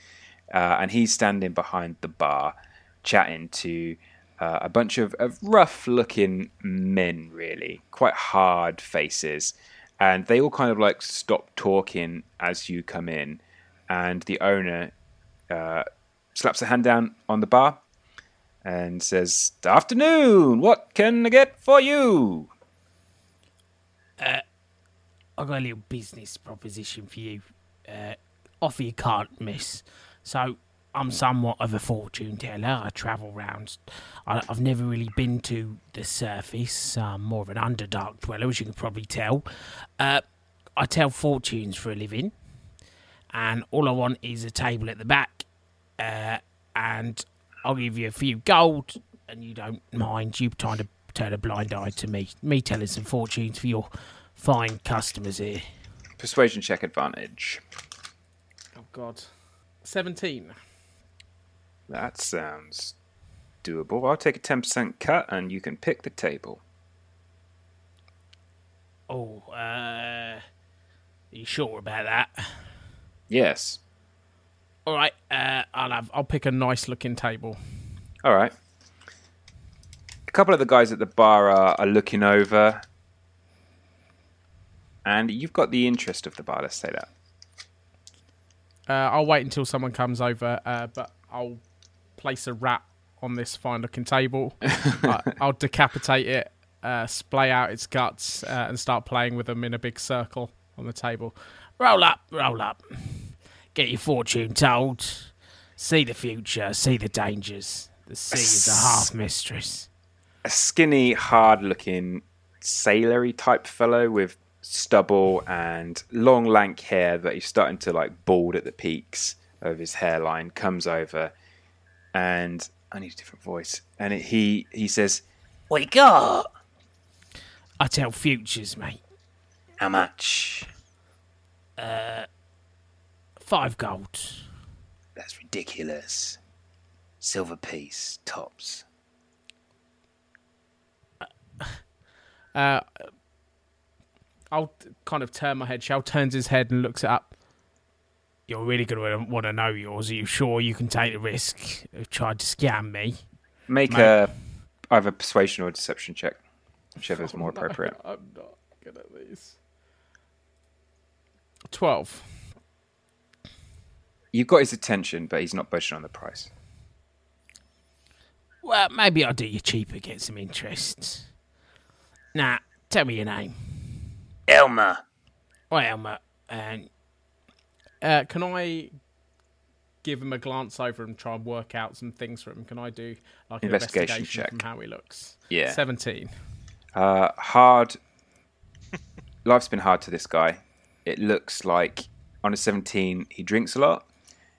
Uh, and he's standing behind the bar, chatting to uh, a bunch of, of rough-looking men, really, quite hard faces. And they all kind of like stop talking as you come in, and the owner uh, slaps a hand down on the bar and says, "Afternoon. What can I get for you?" Uh, I got a little business proposition for you. Uh, offer you can't miss. So I'm somewhat of a fortune teller. I travel round. I, have never really been to the surface. I'm more of an underdark dweller, as you can probably tell. Uh, I tell fortunes for a living, and all I want is a table at the back, uh, and I'll give you a few gold, and you don't mind you trying to turn a blind eye to me. Me telling some fortunes for your fine customers here. Persuasion check advantage. Oh God, seventeen. That sounds doable. I'll take a ten percent cut, and you can pick the table. Oh, uh, are you sure about that? Yes. All right. Uh, I'll have. I'll pick a nice looking table. All right. A couple of the guys at the bar are, are looking over, and you've got the interest of the bar. Let's say that. Uh, I'll wait until someone comes over, uh, but I'll place a rat on this fine looking table. [LAUGHS] I, I'll decapitate it, uh, splay out its guts, uh, and start playing with them in a big circle on the table. Roll up, roll up. Get your fortune told. See the future, see the dangers. The sea is a half mistress. A skinny, hard-looking, sailory type fellow with stubble and long, lank hair that he's starting to like bald at the peaks of his hairline comes over, and I need a different voice. And it, he he says, "What you got?" I tell futures, mate. "How much?" Uh, five gold. That's ridiculous. Silver piece tops. Uh, I'll kind of turn my head. Shale turns his head and looks it up. You're really going to want to know yours. Are you sure you can take the risk of trying to scam me? Make Mate. a either persuasion or deception check, whichever's more [LAUGHS] No, appropriate. I'm not good at these. Twelve. You've got his attention, but he's not budging on the price. Well, maybe I'll do you cheaper, get some interest. Nah, tell me your name. Elmer. Well, Elmer, and Uh, can I give him a glance over and try and work out some things for him? Can I do like an Investigation investigation check. from how he looks? Yeah. Seventeen. Uh, hard. [LAUGHS] Life's been hard to this guy. It looks like on a 17, he drinks a lot.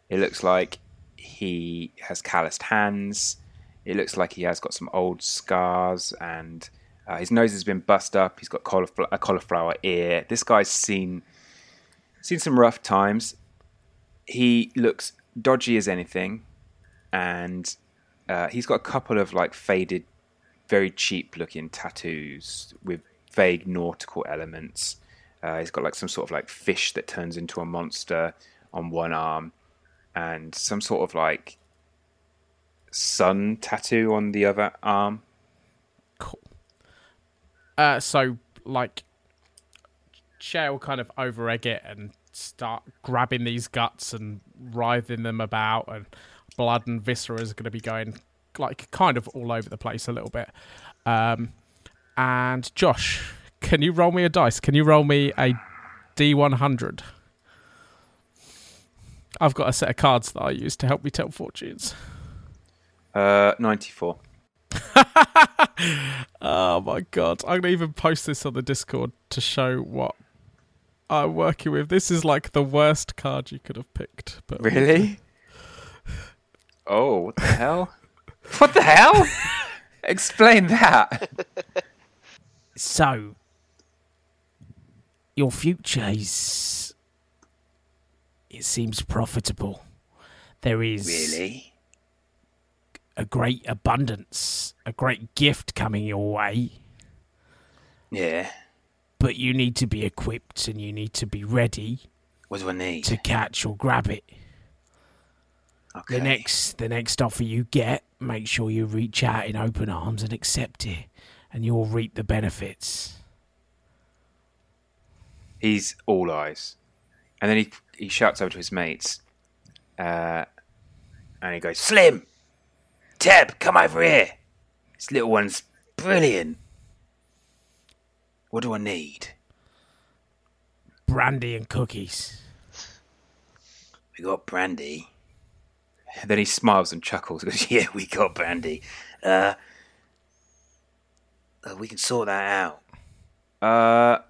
It looks like he has calloused hands. It looks like he has got some old scars and uh, his nose has been bust up. He's got cauliflower, a cauliflower ear. This guy's seen seen some rough times. He looks dodgy as anything, and uh, he's got a couple of like faded, very cheap looking tattoos with vague nautical elements. Uh, he's got like some sort of like fish that turns into a monster on one arm, and some sort of like sun tattoo on the other arm. Cool. Uh, so like, Shale kind of over egg it and start grabbing these guts and writhing them about, and blood and viscera is going to be going like kind of all over the place a little bit. Um, and Josh, can you roll me a dice? Can you roll me a D100? I've got a set of cards that I use to help me tell fortunes. Uh, 94. [LAUGHS] oh my god. I'm going to even post this on the Discord to show what I'm working with. This is like the worst card you could have picked. But Really? [LAUGHS] Oh, what the hell? what the hell? [LAUGHS] Explain that. So, your future is. It seems profitable. There is Really? a great abundance, a great gift coming your way, Yeah. but you need to be equipped and you need to be ready What do I need? to catch or grab it. okay. The next the next offer you get, make sure you reach out in open arms and accept it, and you'll reap the benefits. He's all eyes. And then he he shouts over to his mates. Uh, and he goes, Slim! Teb, come over here! This little one's brilliant. What do I need? Brandy and cookies. We got brandy. Then he smiles and chuckles. He [LAUGHS] goes, "Yeah, we got brandy. Uh, uh, we can sort that out." Uh,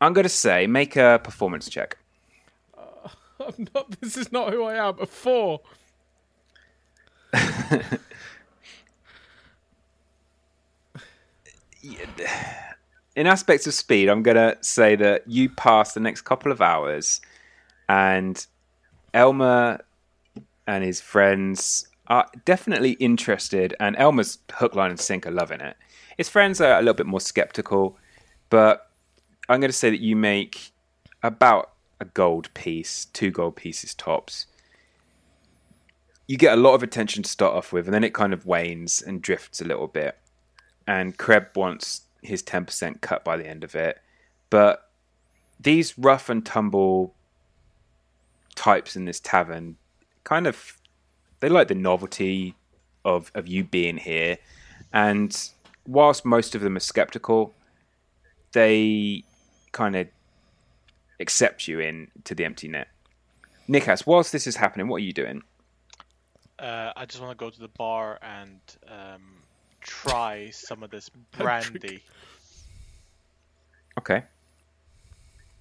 I'm gonna say make a performance check. Uh, [LAUGHS] I'm not, this is not who I am. A four. [LAUGHS] In aspects of speed, I'm gonna say that you pass the next couple of hours, and Elmer and his friends are definitely interested, and Elmer's hook, line, and sinker loving it. His friends are a little bit more skeptical, but I'm going to say that you make about a gold piece, two gold pieces tops. You get a lot of attention to start off with, and then it kind of wanes and drifts a little bit. And Kreb wants his 10% cut by the end of it. But these rough and tumble types in this tavern kind of they like the novelty of of you being here and whilst most of them are skeptical they kind of accept you in to the empty net nikas whilst this is happening what are you doing Uh, I just want to go to the bar and um, try some of this [LAUGHS] brandy. okay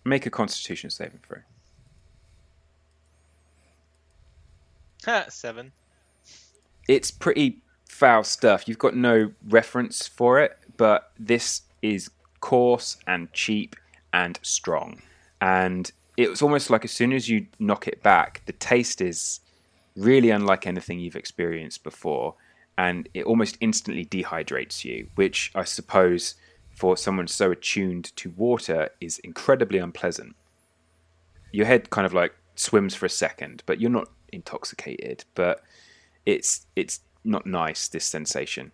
make a constitution saving throw [LAUGHS] Seven. it's pretty foul stuff. You've got no reference for it, but this is coarse and cheap and strong. And it was almost like as soon as you knock it back, the taste is really unlike anything you've experienced before. And it almost instantly dehydrates you, which I suppose for someone so attuned to water is incredibly unpleasant. Your head kind of like swims for a second, but you're not intoxicated. But it's it's not nice this sensation.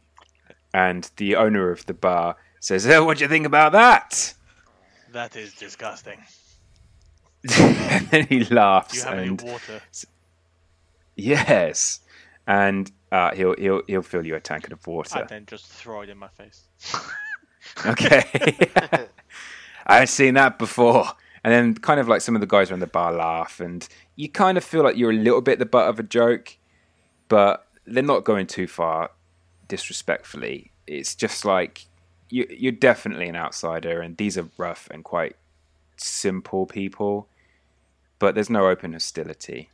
And the owner of the bar says, "Oh, what do you think about that?" That is disgusting. [LAUGHS] and then he laughs Do you have and any water? yes, and uh, he'll he'll he'll fill you a tankard of water. then just throw it in my face. [LAUGHS] Okay, [LAUGHS] I haven't seen that before. And then kind of like some of the guys around the bar laugh, and you kind of feel like you're a little bit the butt of a joke, but they're not going too far disrespectfully. It's just like you, you're definitely an outsider, and these are rough and quite simple people. but there's no open hostility.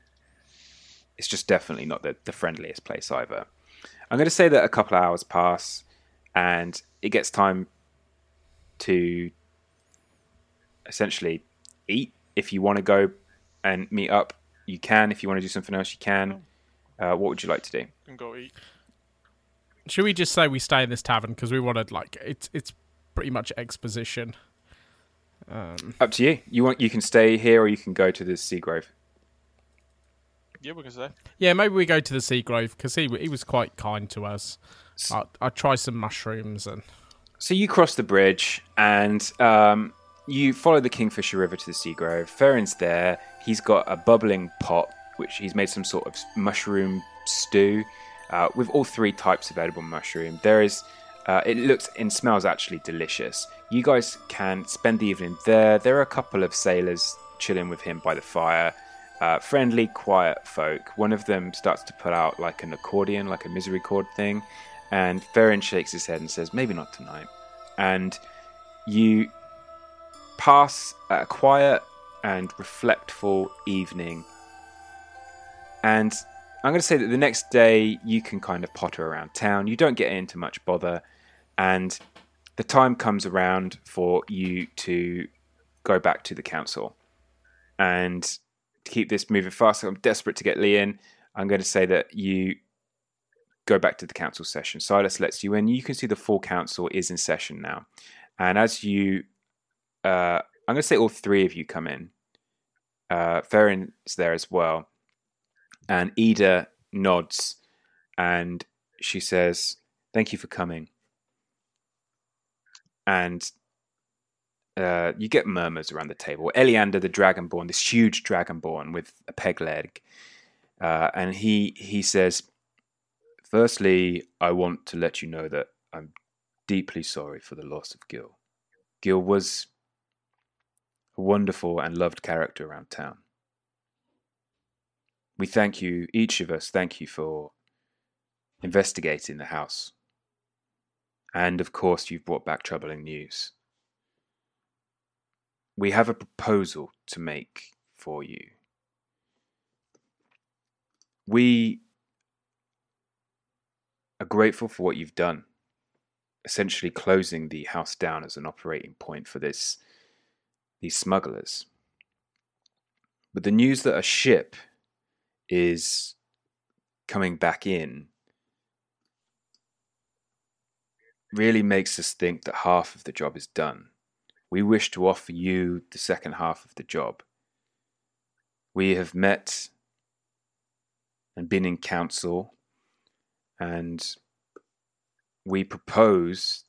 It's just definitely not the, the friendliest place either. I'm going to say that a couple of hours pass, and it gets time to essentially eat. If you want to go and meet up, you can. If you want to do something else, you can. Uh, what would you like to do? And go eat. Should we just say we stay in this tavern because we wanted like it's it's pretty much exposition. Um, Up to you. You want you can stay here or you can go to the Seagrove. Yeah, we can say. yeah, maybe we go to the Sea Grove because he he was quite kind to us. I I try some mushrooms and So you cross the bridge and um, you follow the Kingfisher River to the Seagrove. Ferrin's there. He's got a bubbling pot, which he's made some sort of mushroom stew uh, with all three types of edible mushroom. There is, uh, it looks and smells actually delicious. You guys can spend the evening there. There are a couple of sailors chilling with him by the fire. Uh, friendly, quiet folk. One of them starts to pull out like an accordion, like a misery chord thing, and Ferrin shakes his head and says, "Maybe not tonight." And you pass a quiet and reflectful evening. And I'm going to say that the next day you can kind of potter around town. You don't get into much bother, and the time comes around for you to go back to the council. And to keep this moving fast, I'm desperate to get Lee in. I'm going to say that you go back to the council session. Silas lets you in. You can see the full council is in session now. And as you, uh, I'm going to say all three of you come in. Uh, Ferrin's there as well. And Ida nods and she says, Thank you for coming. And uh, you get murmurs around the table. Eliander, the dragonborn, this huge dragonborn with a peg leg, uh, and he he says, "Firstly, I want to let you know that I'm deeply sorry for the loss of Gil. Gil was a wonderful and loved character around town. We thank you, each of us, thank you for investigating the house. And of course, you've brought back troubling news. We have a proposal to make for you. We are grateful for what you've done, essentially closing the house down as an operating point for this these smugglers. But the news that a ship is coming back in really makes us think that half of the job is done. We wish to offer you the second half of the job. We have met and been in council, and we propose,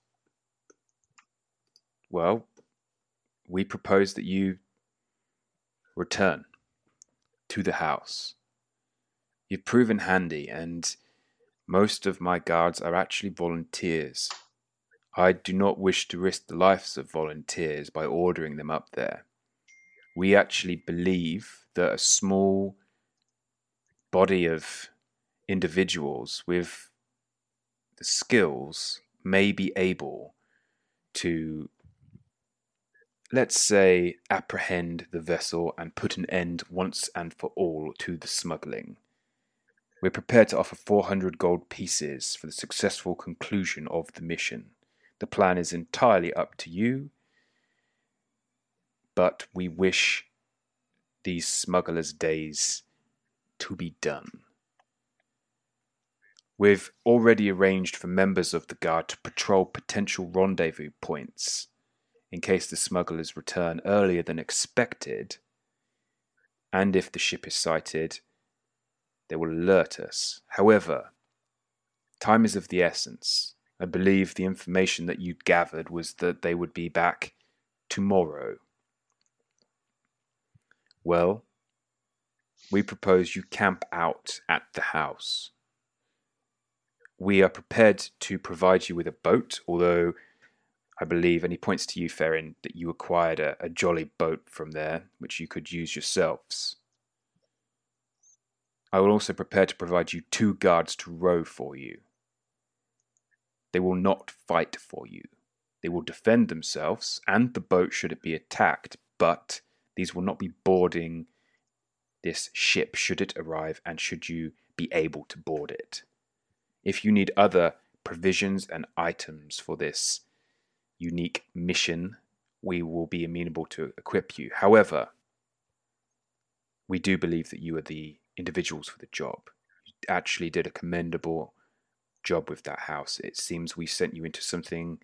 well, we propose that you return to the house. You've proven handy, and most of my guards are actually volunteers. I do not wish to risk the lives of volunteers by ordering them up there. We actually believe that a small body of individuals with the skills may be able to, let's say, apprehend the vessel and put an end once and for all to the smuggling. We're prepared to offer 400 gold pieces for the successful conclusion of the mission. The plan is entirely up to you, but we wish these smugglers' days to be done. We've already arranged for members of the guard to patrol potential rendezvous points in case the smugglers return earlier than expected, and if the ship is sighted, they will alert us. However, time is of the essence. I believe the information that you'd gathered was that they would be back tomorrow. Well, we propose you camp out at the house. We are prepared to provide you with a boat, although I believe, and he points to you, Ferrin, that you acquired a, a jolly boat from there, which you could use yourselves. I will also prepare to provide you two guards to row for you. They will not fight for you. They will defend themselves and the boat should it be attacked, but these will not be boarding this ship should it arrive and should you be able to board it. If you need other provisions and items for this unique mission, we will be amenable to equip you. However, we do believe that you are the individuals for the job. You actually did a commendable job with that house. It seems we sent you into something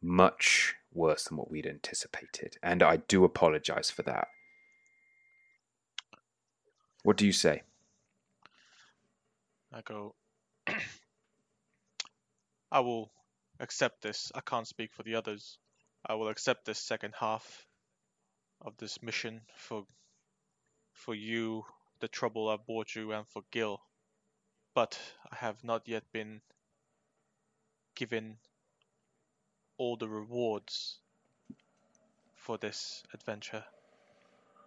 much worse than what we'd anticipated, and I do apologize for that. What do you say? I go. [CLEARS THROAT] I will accept this. I can't speak for the others. I will accept this second half of this mission for for you, the trouble I've brought you, and for Gil. But I have not yet been given all the rewards for this adventure.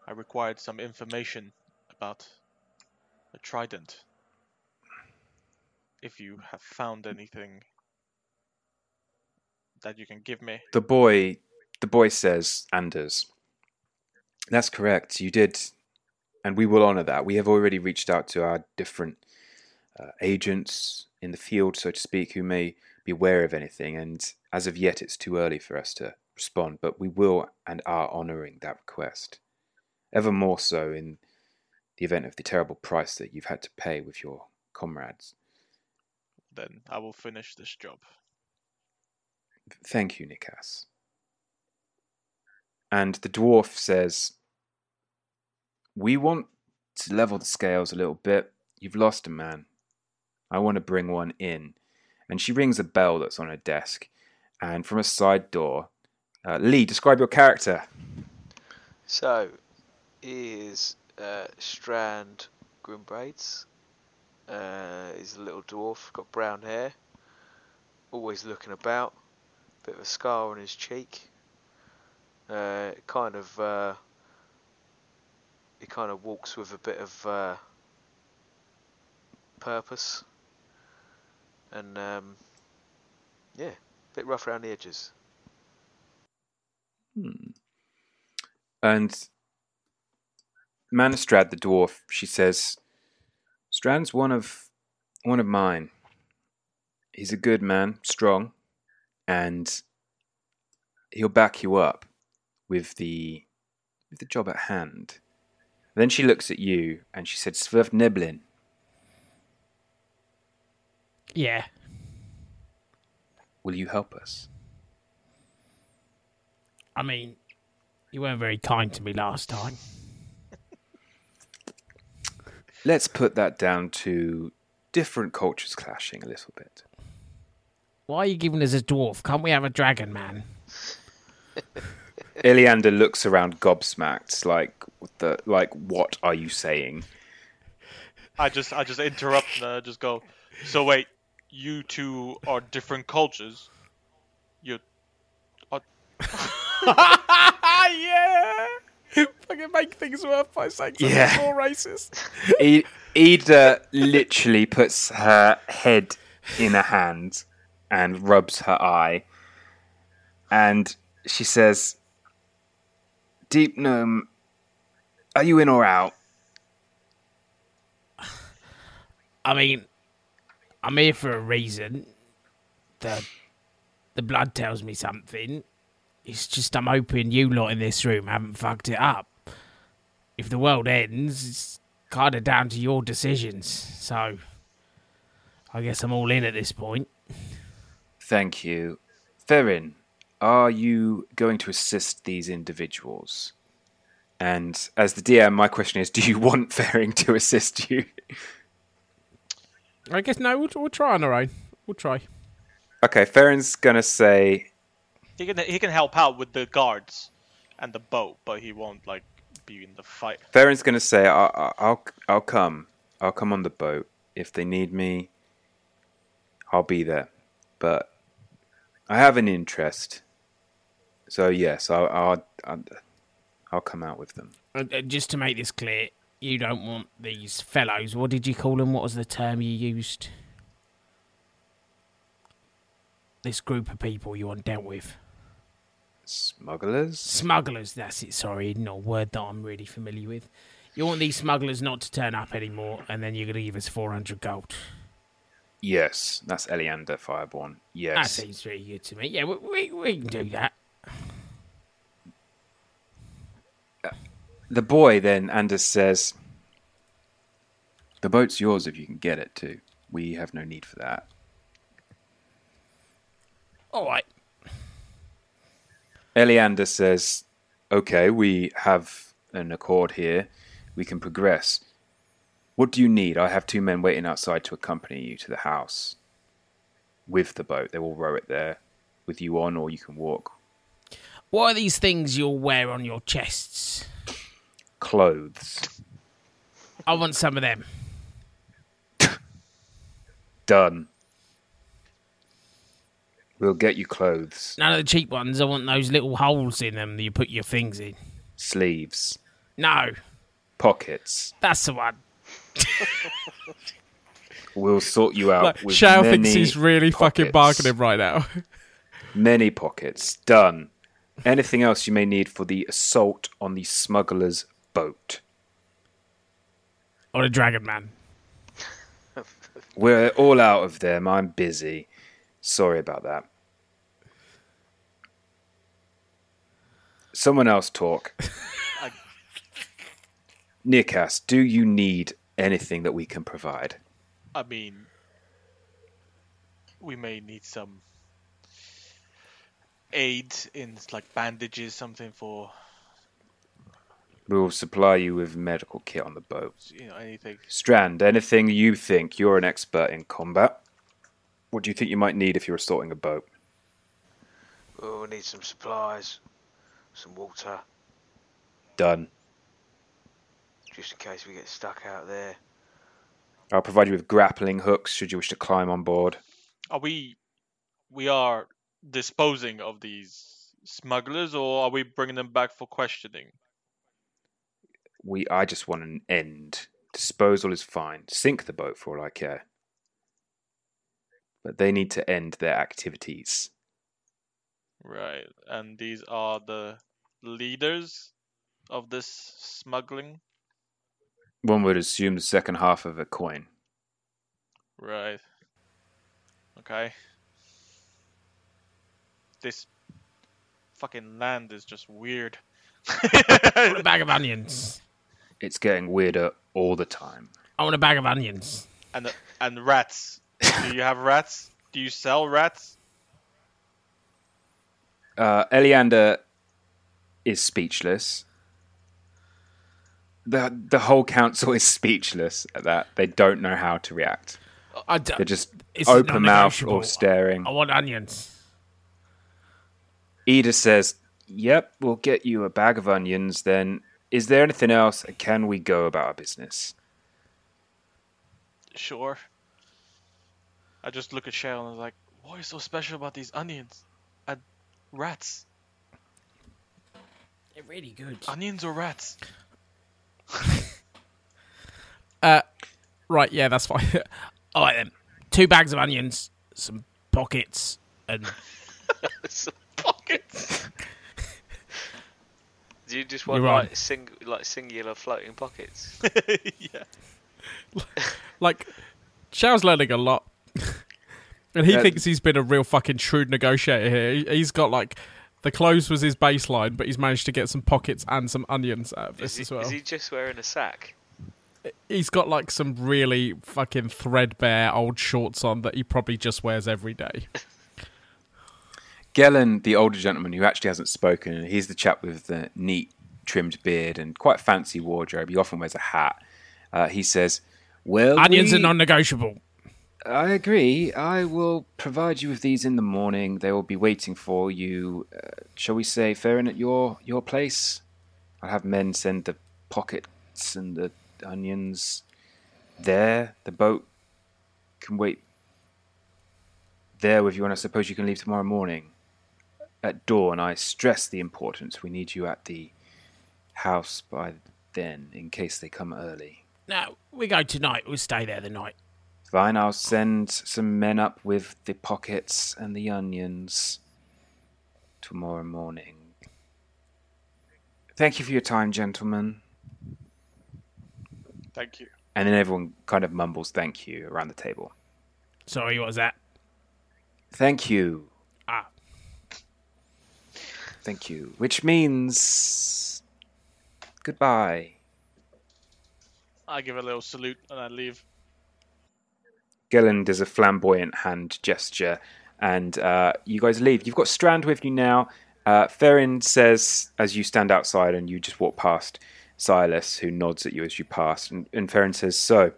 I required some information about the trident. If you have found anything that you can give me. The boy, the boy says, Anders. That's correct. You did, and we will honor that. We have already reached out to our different uh, agents in the field, so to speak, who may be aware of anything. And as of yet, it's too early for us to respond, but we will and are honoring that request. Ever more so in the event of the terrible price that you've had to pay with your comrades. Then I will finish this job. Thank you, Nikas. And the dwarf says, We want to level the scales a little bit. You've lost a man. I want to bring one in. And she rings a bell that's on her desk. And from a side door, uh, Lee, describe your character. So, he is uh, Strand Grimbraids. Uh, he's a little dwarf, got brown hair, always looking about, bit of a scar on his cheek. Uh, kind of, uh, he kind of walks with a bit of uh, purpose, and um, yeah, a bit rough around the edges. Hmm. And Manistrid, the dwarf, she says, Strand's one of one of mine. He's a good man, strong, and he'll back you up with the with the job at hand. Then she looks at you and she said, Svirfneblin. Yeah. Will you help us? I mean, you weren't very kind to me last time. Let's put that down to different cultures clashing a little bit. Why are you giving us a dwarf? Can't we have a dragon man? [LAUGHS] Eliander looks around gobsmacked, like what the like what are you saying? I just I just interrupt and I just go. So wait, you two are different cultures. You. Are... [LAUGHS] yeah. Fucking make things worse by saying something Yeah. more racist. [LAUGHS] E- Ida literally puts her head in a hand and rubs her eye, and she says, "Deep gnome, are you in or out?" [SIGHS] I mean, I'm here for a reason. The the blood tells me something. It's just I'm hoping you lot in this room haven't fucked it up. If the world ends, it's kind of down to your decisions. So, I guess I'm all in at this point. Thank you, Ferrin. Are you going to assist these individuals? And as the DM, my question is: Do you want [LAUGHS] Ferrin to assist you? I guess no, we'll, we'll try on our own. We'll try. Okay, Ferrin's gonna say, He can he can help out with the guards and the boat, but he won't like be in the fight. Ferrin's gonna say, I'll, "I'll, I'll come. I'll come on the boat if they need me. I'll be there, but I have an interest. So yes, I'll, I'll, I'll, I'll come out with them. Uh, uh, just to make this clear, you don't want these fellows. What did you call them? What was the term you used? This group of people you want dealt with. Smugglers. Smugglers, that's it, sorry, not a word that I'm really familiar with. You want these smugglers not to turn up anymore, and then you're going to give us 400 gold. Yes, that's Eliander Fireborn. Yes. That seems very good to me. Yeah, we, we, we can do that. The boy then, Anders says, The boat's yours if you can get it too. We have no need for that. All right. Eliander says, Okay, we have an accord here. We can progress. What do you need? I have two men waiting outside to accompany you to the house with the boat. They will row it there with you on, or you can walk. What are these things you'll wear on your chests? Clothes. I want some of them. Done. We'll get you clothes. None of the cheap ones. I want those little holes in them that you put your things in. Sleeves. No, Pockets. that's the one. We'll sort you out Like, with Shao thinks he's really fucking bargaining right now. [LAUGHS] Many pockets. Done. Anything else you may need for the assault on the smuggler's boat? Or a dragon man. We're all out of them. I'm busy. Sorry about that. Someone else talk. [LAUGHS] Nikas, do you need anything that we can provide? I mean, we may need some aid in like bandages, something for We will supply you with medical kit on the boat. you know anything. Strand, anything you think you're an expert in combat? What do you think you might need if you're assaulting a boat? Oh, we need some supplies, some water, Done. just in case we get stuck out there. I'll provide you with grappling hooks should you wish to climb on board. Are we we are disposing of these smugglers, or are we bringing them back for questioning? We, I just want an end. Disposal is fine. Sink the boat for all I care. But they need to end their activities. Right, and these are the leaders of this smuggling. One would assume the second half of a coin. Right. Okay. This fucking land is just weird. I a bag of onions. [LAUGHS] It's getting weirder all the time. I want a bag of onions. and and rats. Do you have rats? Do you sell rats? Uh, Eliander is speechless. The the whole council [LAUGHS] is speechless at that. They don't know how to react. I d- They're just open mouthed non-negotiable. or staring. I want onions. Ida says, Yep, we'll get you a bag of onions then. Is there anything else? Can we go about our business? Sure. I just look at Cheryl and I'm like, what is so special about these onions? And rats. They're really good. Onions or rats? [LAUGHS] Uh, right, yeah, that's fine. [LAUGHS] All right then. Two bags of onions, some pockets, and [LAUGHS] some pockets. Do you just want You're on. like sing like singular floating pockets? [LAUGHS] yeah. like, Shao's learning a lot. [LAUGHS] and he Yeah. thinks he's been a real fucking shrewd negotiator here. He- He's got, like, the clothes was his baseline, but he's managed to get some pockets and some onions out of Is this he, as well. is he just wearing a sack? He's got, like, some really fucking threadbare old shorts on that he probably just wears every day. [LAUGHS] Gellin, the older gentleman who actually hasn't spoken, he's the chap with the neat trimmed beard and quite fancy wardrobe. He often wears a hat. Uh, he says, Well, onions we- are non-negotiable. I agree. I will provide you with these in the morning. They will be waiting for you. Uh, shall we say, Farron, at your your place? I'll have men send the pockets and the onions there. The boat can wait there with you, and I suppose you can leave tomorrow morning. At dawn, I stress the importance. We need you at the house by then, in case they come early. No, we go tonight. We'll stay there the night. Fine, I'll send some men up with the pockets and the onions tomorrow morning. Thank you for your time, gentlemen. Thank you. And then everyone kind of mumbles thank you around the table. Sorry, what was that? Thank you. Thank you. Which means goodbye. I give a little salute and I leave. Gillen does a flamboyant hand gesture, and uh, you guys leave. You've got Strand with you now. Uh, Ferrin says, as you stand outside and you just walk past Silas, who nods at you as you pass, and, and Ferrin says, So.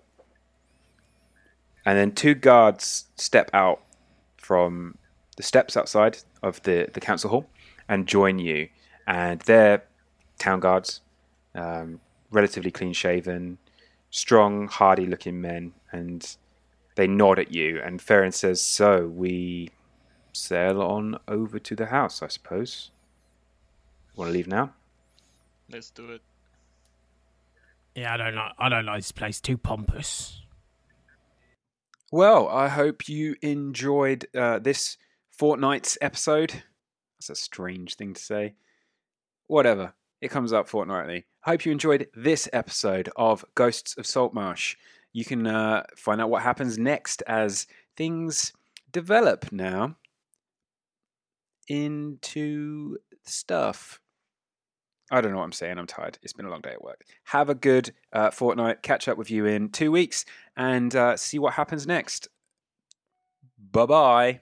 And then two guards step out from the steps outside of the, the council hall and join you. And they're town guards, um, relatively clean shaven, strong, hardy looking men. And they nod at you. And Ferrin says, So we sail on over to the house, I suppose. Want to leave now? Let's do it. Yeah, I don't like. I don't like this place. Too pompous. Well, I hope you enjoyed uh, this fortnight's episode. That's a strange thing to say. Whatever. It comes up fortnightly. Hope you enjoyed this episode of Ghosts of Saltmarsh. You can uh, find out what happens next as things develop now into stuff. I don't know what I'm saying. I'm tired. It's been a long day at work. Have a good uh, fortnight. Catch up with you in two weeks and uh, see what happens next. Bye bye.